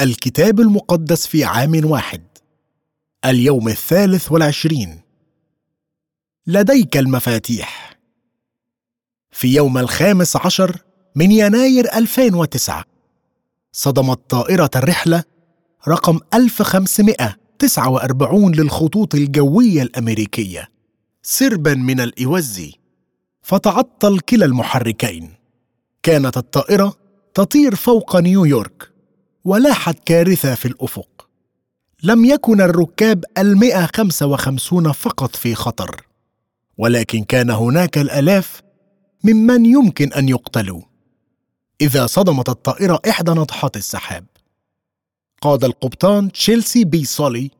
الكتاب المقدس في عام واحد. اليوم الثالث والعشرين. لديك المفاتيح. في يوم الخامس عشر من يناير 2009 صدمت طائرة الرحلة رقم 1549 للخطوط الجوية الأمريكية سربا من الإوزي فتعطل كلا المحركين. كانت الطائرة تطير فوق نيويورك. ولاحت كارثة في الأفق. لم يكن الركاب المئة خمسة وخمسون فقط في خطر ولكن كان هناك الآلاف ممن يمكن أن يقتلوا. إذا صدمت الطائرة إحدى ناطحات السحاب. قاد القبطان تشيلسي بي سولي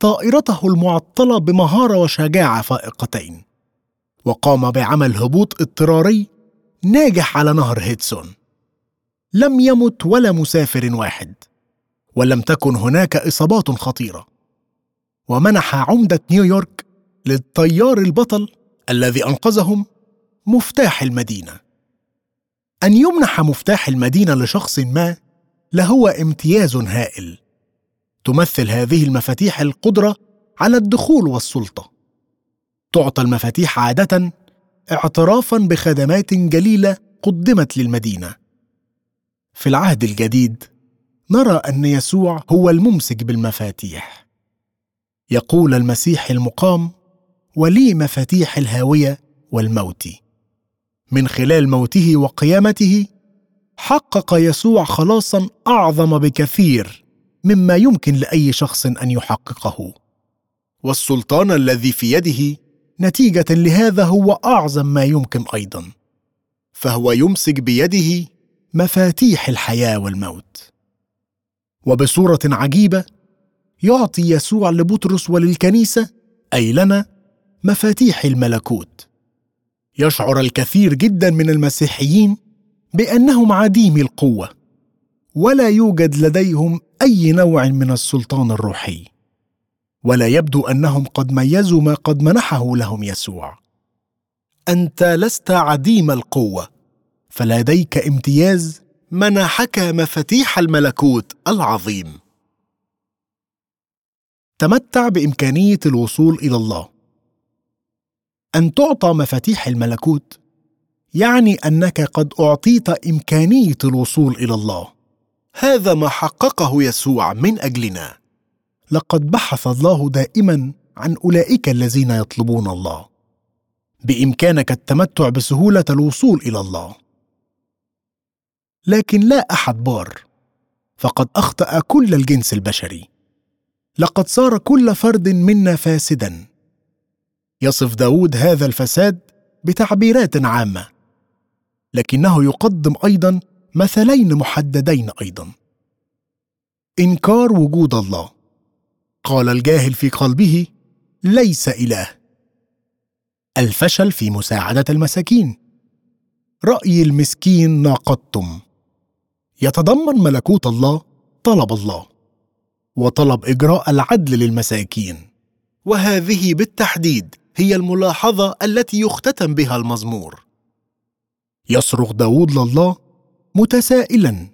طائرته المعطلة بمهارة وشجاعة فائقتين وقام بعمل هبوط اضطراري ناجح على نهر هيدسون. لم يمت ولا مسافر واحد ولم تكن هناك إصابات خطيرة. ومنح عمدة نيويورك للطيار البطل الذي أنقذهم مفتاح المدينة. أن يمنح مفتاح المدينة لشخص ما لهو امتياز هائل. تمثل هذه المفاتيح القدرة على الدخول والسلطة. تعطى المفاتيح عادة اعترافا بخدمات جليلة قدمت للمدينة. في العهد الجديد نرى أن يسوع هو الممسك بالمفاتيح. يقول المسيح المقام ولي مفاتيح الهاوية والموت. من خلال موته وقيامته حقق يسوع خلاصا أعظم بكثير مما يمكن لأي شخص أن يحققه. والسلطان الذي في يده نتيجة لهذا هو أعظم ما يمكن أيضا فهو يمسك بيده مفاتيح الحياة والموت. وبصورة عجيبة يعطي يسوع لبطرس وللكنيسة أي لنا مفاتيح الملكوت. يشعر الكثير جدا من المسيحيين بأنهم عديمي القوة ولا يوجد لديهم أي نوع من السلطان الروحي. ولا يبدو أنهم قد ميزوا ما قد منحه لهم يسوع. أنت لست عديم القوة فلديك امتياز منحك مفاتيح الملكوت العظيم. تمتع بإمكانية الوصول إلى الله. أن تعطى مفاتيح الملكوت يعني أنك قد أعطيت إمكانية الوصول إلى الله. هذا ما حققه يسوع من أجلنا. لقد بحث الله دائما عن أولئك الذين يطلبون الله. بإمكانك التمتع بسهولة الوصول إلى الله. لكن لا أحد بار. فقد أخطأ كل الجنس البشري. لقد صار كل فرد منا فاسدا. يصف داود هذا الفساد بتعبيرات عامة. لكنه يقدم أيضا مثلين محددين أيضا. إنكار وجود الله. قال الجاهل في قلبه ليس إله. الفشل في مساعدة المساكين. رأي المسكين ناقضتم. يتضمن ملكوت الله طلب الله وطلب إجراء العدل للمساكين. وهذه بالتحديد هي الملاحظة التي يختتم بها المزمور. يصرخ داود لله متسائلا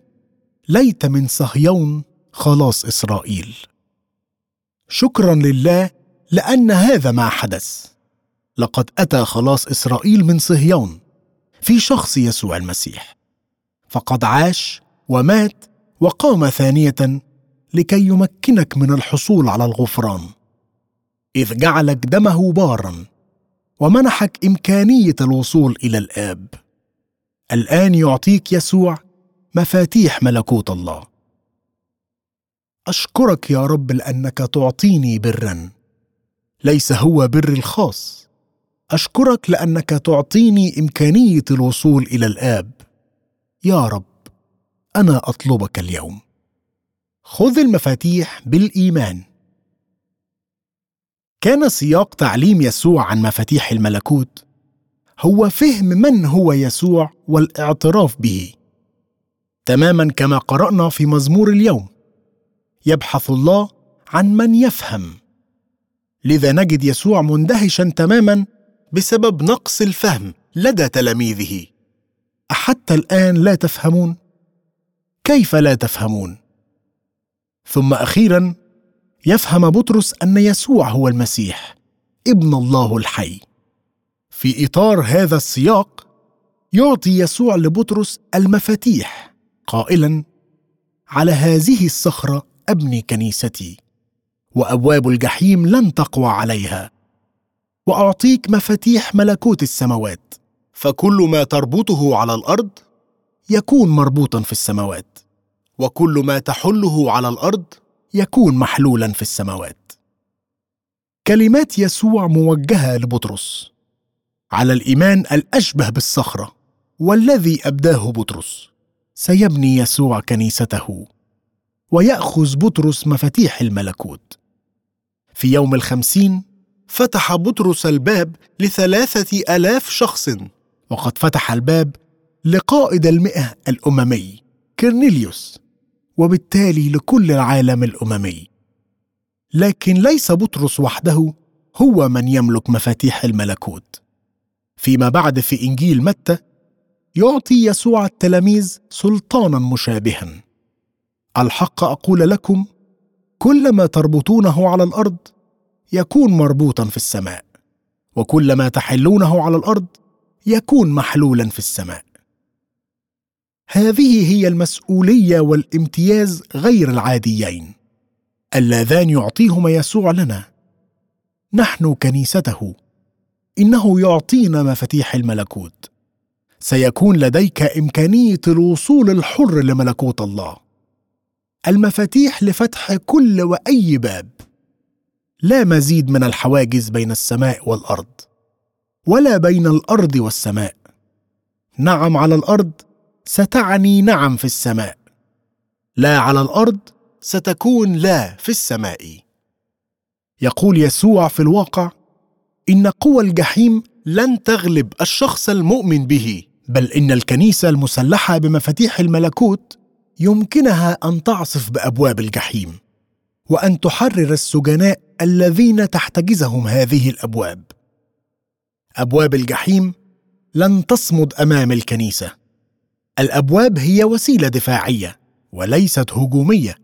ليت من صهيون خلاص إسرائيل. شكرا لله لأن هذا ما حدث. لقد أتى خلاص إسرائيل من صهيون في شخص يسوع المسيح. فقد عاش ومات وقام ثانية لكي يمكنك من الحصول على الغفران. إذ جعلك دمه بارا ومنحك إمكانية الوصول إلى الآب. الآن يعطيك يسوع مفاتيح ملكوت الله. أشكرك يا رب لأنك تعطيني برا. ليس هو بر الخاص. أشكرك لأنك تعطيني إمكانية الوصول إلى الآب. يا رب. أنا أطلبك اليوم. خذ المفاتيح بالإيمان. كان سياق تعليم يسوع عن مفاتيح الملكوت هو فهم من هو يسوع والاعتراف به. تماما كما قرأنا في مزمور اليوم. يبحث الله عن من يفهم. لذا نجد يسوع مندهشا تماما بسبب نقص الفهم لدى تلاميذه. احتى الآن لا تفهمون؟ كيف لا تفهمون؟ ثم أخيرا يفهم بطرس أن يسوع هو المسيح ابن الله الحي. في إطار هذا السياق يعطي يسوع لبطرس المفاتيح قائلا على هذه الصخرة أبني كنيستي وأبواب الجحيم لن تقوى عليها. وأعطيك مفاتيح ملكوت السماوات. فكل ما تربطه على الأرض يكون مربوطا في السماوات وكل ما تحله على الأرض يكون محلولا في السماوات. كلمات يسوع موجهة لبطرس على الإيمان الأشبه بالصخرة والذي أبداه بطرس. سيبني يسوع كنيسته ويأخذ بطرس مفاتيح الملكوت. في يوم الخمسين فتح بطرس الباب لثلاثة آلاف شخص وقد فتح الباب لقائد المئة الأممي كرنيليوس وبالتالي لكل العالم الأممي. لكن ليس بطرس وحده هو من يملك مفاتيح الملكوت. فيما بعد في إنجيل متى يعطي يسوع التلاميذ سلطانا مشابها. الحق أقول لكم كل ما تربطونه على الأرض يكون مربوطا في السماء وكل ما تحلونه على الأرض يكون محلولا في السماء. هذه هي المسؤولية والامتياز غير العاديين. اللذان يعطيهما يسوع لنا. نحن كنيسته. إنه يعطينا مفاتيح الملكوت. سيكون لديك إمكانية الوصول الحر لملكوت الله. المفاتيح لفتح كل وأي باب. لا مزيد من الحواجز بين السماء والأرض. ولا بين الأرض والسماء. نعم على الأرض ستعني نعم في السماء. لا على الأرض ستكون لا في السماء. يقول يسوع في الواقع إن قوى الجحيم لن تغلب الشخص المؤمن به بل إن الكنيسة المسلحة بمفاتيح الملكوت يمكنها أن تعصف بأبواب الجحيم وأن تحرر السجناء الذين تحتجزهم هذه الأبواب. أبواب الجحيم لن تصمد أمام الكنيسة. الأبواب هي وسيلة دفاعية وليست هجومية.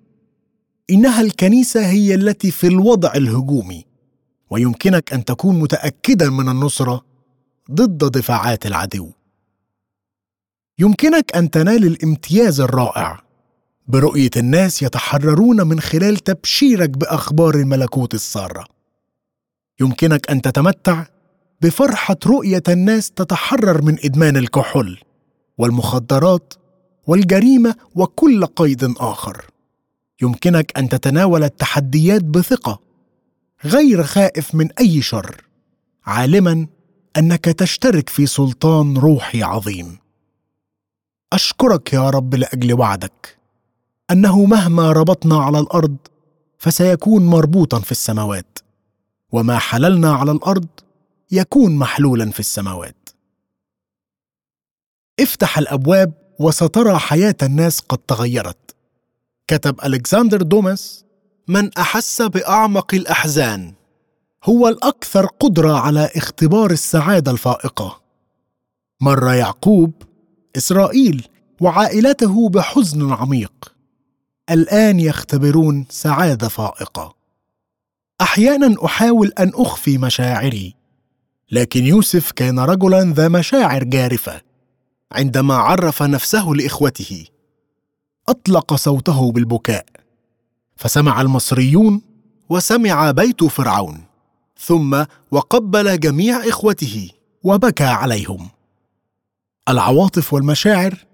إنها الكنيسة هي التي في الوضع الهجومي ويمكنك أن تكون متاكدا من النصرة ضد دفاعات العدو. يمكنك أن تنال الامتياز الرائع. برؤية الناس يتحررون من خلال تبشيرك بأخبار الملكوت السارة. يمكنك أن تتمتع بفرحة رؤية الناس تتحرر من إدمان الكحول. والمخدرات والجريمة وكل قيد آخر. يمكنك أن تتناول التحديات بثقة غير خائف من أي شر عالما أنك تشترك في سلطان روحي عظيم. أشكرك يا رب لأجل وعدك أنه مهما ربطنا على الأرض فسيكون مربوطا في السماوات وما حللنا على الأرض يكون محلولا في السماوات. افتح الأبواب وسترى حياة الناس قد تغيرت. كتب ألكسندر دوماس من أحس بأعمق الأحزان هو الأكثر قدرة على اختبار السعادة الفائقة. مر يعقوب إسرائيل وعائلته بحزن عميق. الآن يختبرون سعادة فائقة. أحيانا أحاول أن أخفي مشاعري لكن يوسف كان رجلا ذا مشاعر جارفة. عندما عرف نفسه لإخوته. أطلق صوته بالبكاء. فسمع المصريون وسمع بيت فرعون. ثم وقبل جميع إخوته وبكى عليهم. العواطف والمشاعر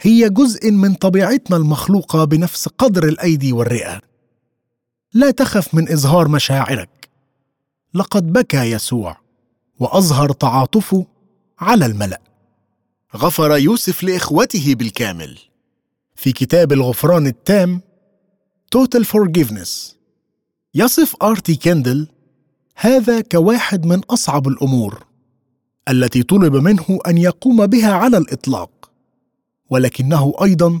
هي جزء من طبيعتنا المخلوقة بنفس قدر الأيدي والرئة. لا تخف من إظهار مشاعرك. لقد بكى يسوع وأظهر تعاطفه على الملأ. غفر يوسف لإخوته بالكامل. في كتاب الغفران التام Total Forgiveness يصف آرتي كندل هذا كواحد من أصعب الأمور التي طلب منه أن يقوم بها على الإطلاق ولكنه أيضا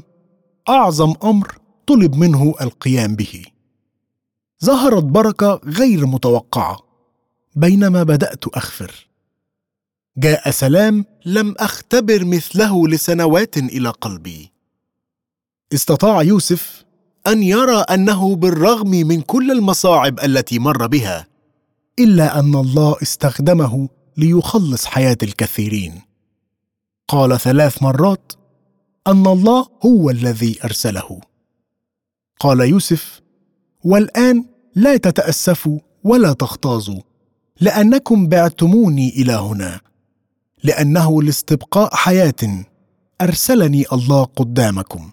أعظم أمر طلب منه القيام به. ظهرت بركة غير متوقعة بينما بدأت أغفر جاء سلام لم أختبر مثله لسنوات إلى قلبي. استطاع يوسف أن يرى أنه بالرغم من كل المصاعب التي مر بها إلا أن الله استخدمه ليخلص حياة الكثيرين. قال ثلاث مرات أن الله هو الذي أرسله. قال يوسف والآن لا تتأسفوا ولا تغتاظوا لأنكم بعتموني إلى هنا. لأنه لاستبقاء حياة أرسلني الله قدامكم.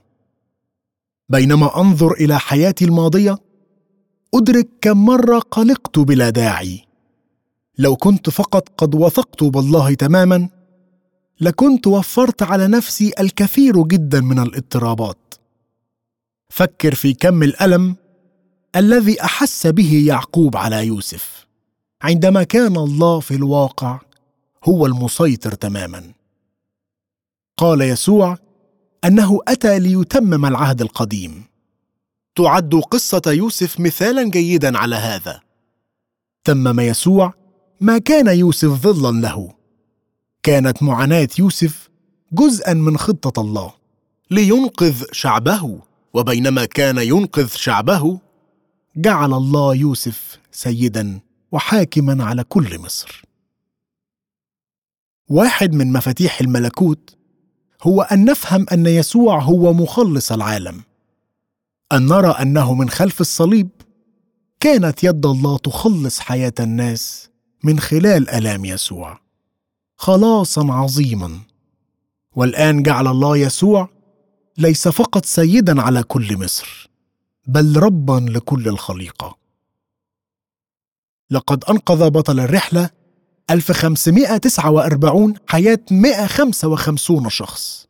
بينما أنظر إلى حياتي الماضية أدرك كم مرة قلقت بلا داعي. لو كنت فقط قد وثقت بالله تماما لكنت وفرت على نفسي الكثير جدا من الاضطرابات. فكر في كم الألم الذي أحس به يعقوب على يوسف. عندما كان الله في الواقع هو المسيطر تماما. قال يسوع أنه أتى ليتمم العهد القديم. تعد قصة يوسف مثالا جيدا على هذا. تمم يسوع ما كان يوسف ظلا له. كانت معاناة يوسف جزءا من خطة الله. لينقذ شعبه وبينما كان ينقذ شعبه جعل الله يوسف سيدا وحاكما على كل مصر. واحد من مفاتيح الملكوت هو أن نفهم أن يسوع هو مخلص العالم. أن نرى أنه من خلف الصليب كانت يد الله تخلص حياة الناس من خلال ألام يسوع. خلاصا عظيما. والآن جعل الله يسوع ليس فقط سيدا على كل مصر بل ربا لكل الخليقة. لقد أنقذ بطل الرحلة 1549 حياة 155 شخص.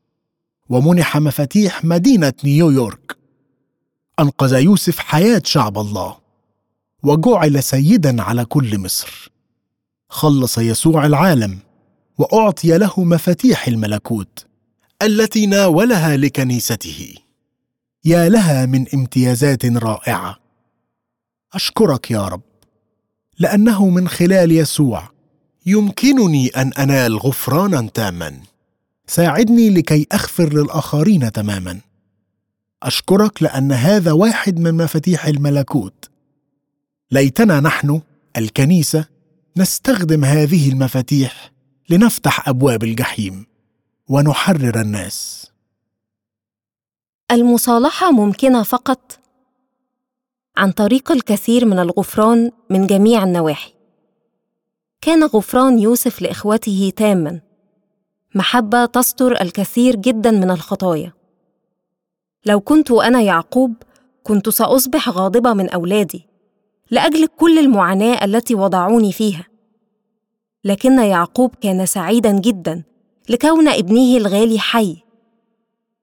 ومنح مفاتيح مدينة نيويورك. أنقذ يوسف حياة شعب الله. وجعل سيدا على كل مصر. خلص يسوع العالم وأعطي له مفاتيح الملكوت التي ناولها لكنيسته. يا لها من امتيازات رائعة. أشكرك يا رب لأنه من خلال يسوع يمكنني أن أنال غفرانا تاما. ساعدني لكي أغفر للآخرين تماما. أشكرك لأن هذا واحد من مفاتيح الملكوت. ليتنا نحن الكنيسة نستخدم هذه المفاتيح لنفتح أبواب الجحيم ونحرر الناس. المصالحة ممكنة فقط عن طريق الكثير من الغفران من جميع النواحي. كان غفران يوسف لإخوته تاما. محبة تستر الكثير جدا من الخطايا. لو كنت أنا يعقوب كنت سأصبح غاضبة من أولادي لأجل كل المعاناة التي وضعوني فيها. لكن يعقوب كان سعيدا جدا لكون ابنه الغالي حي.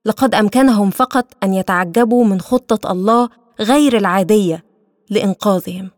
لقد أمكنهم فقط أن يتعجبوا من خطة الله غير العادية لإنقاذهم.